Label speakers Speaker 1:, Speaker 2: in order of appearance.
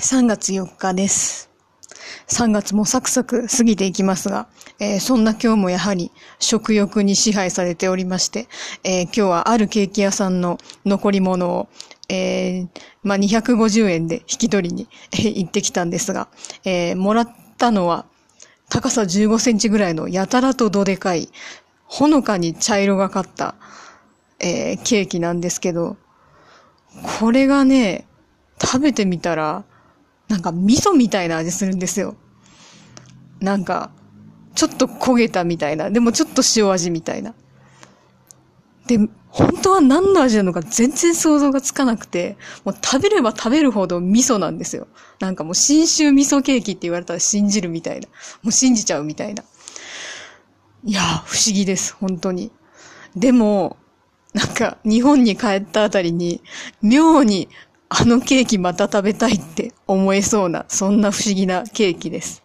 Speaker 1: 3月4日です。3月もサクサク過ぎていきますが、えーそんな今日もやはり食欲に支配されておりまして、えー今日はあるケーキ屋さんの残り物を、えーまあ、250円で引き取りに、えー行ってきたんですが、えーもらったのは高さ15センチぐらいのやたらとどでかい、ほのかに茶色がかった、えーケーキなんですけど、これがね、食べてみたら、なんか味噌みたいな味するんですよ。なんか、ちょっと焦げたみたいな。でもちょっと塩味みたいな。で、本当は何の味なのか全然想像がつかなくて、もう食べれば食べるほど味噌なんですよ。なんかもう新州味噌ケーキって言われたら信じるみたいな。もう信じちゃうみたいな。いや、不思議です、本当に。でも、なんか、日本に帰ったあたりに、妙に、あのケーキまた食べたいって思えそうな、そんな不思議なケーキです。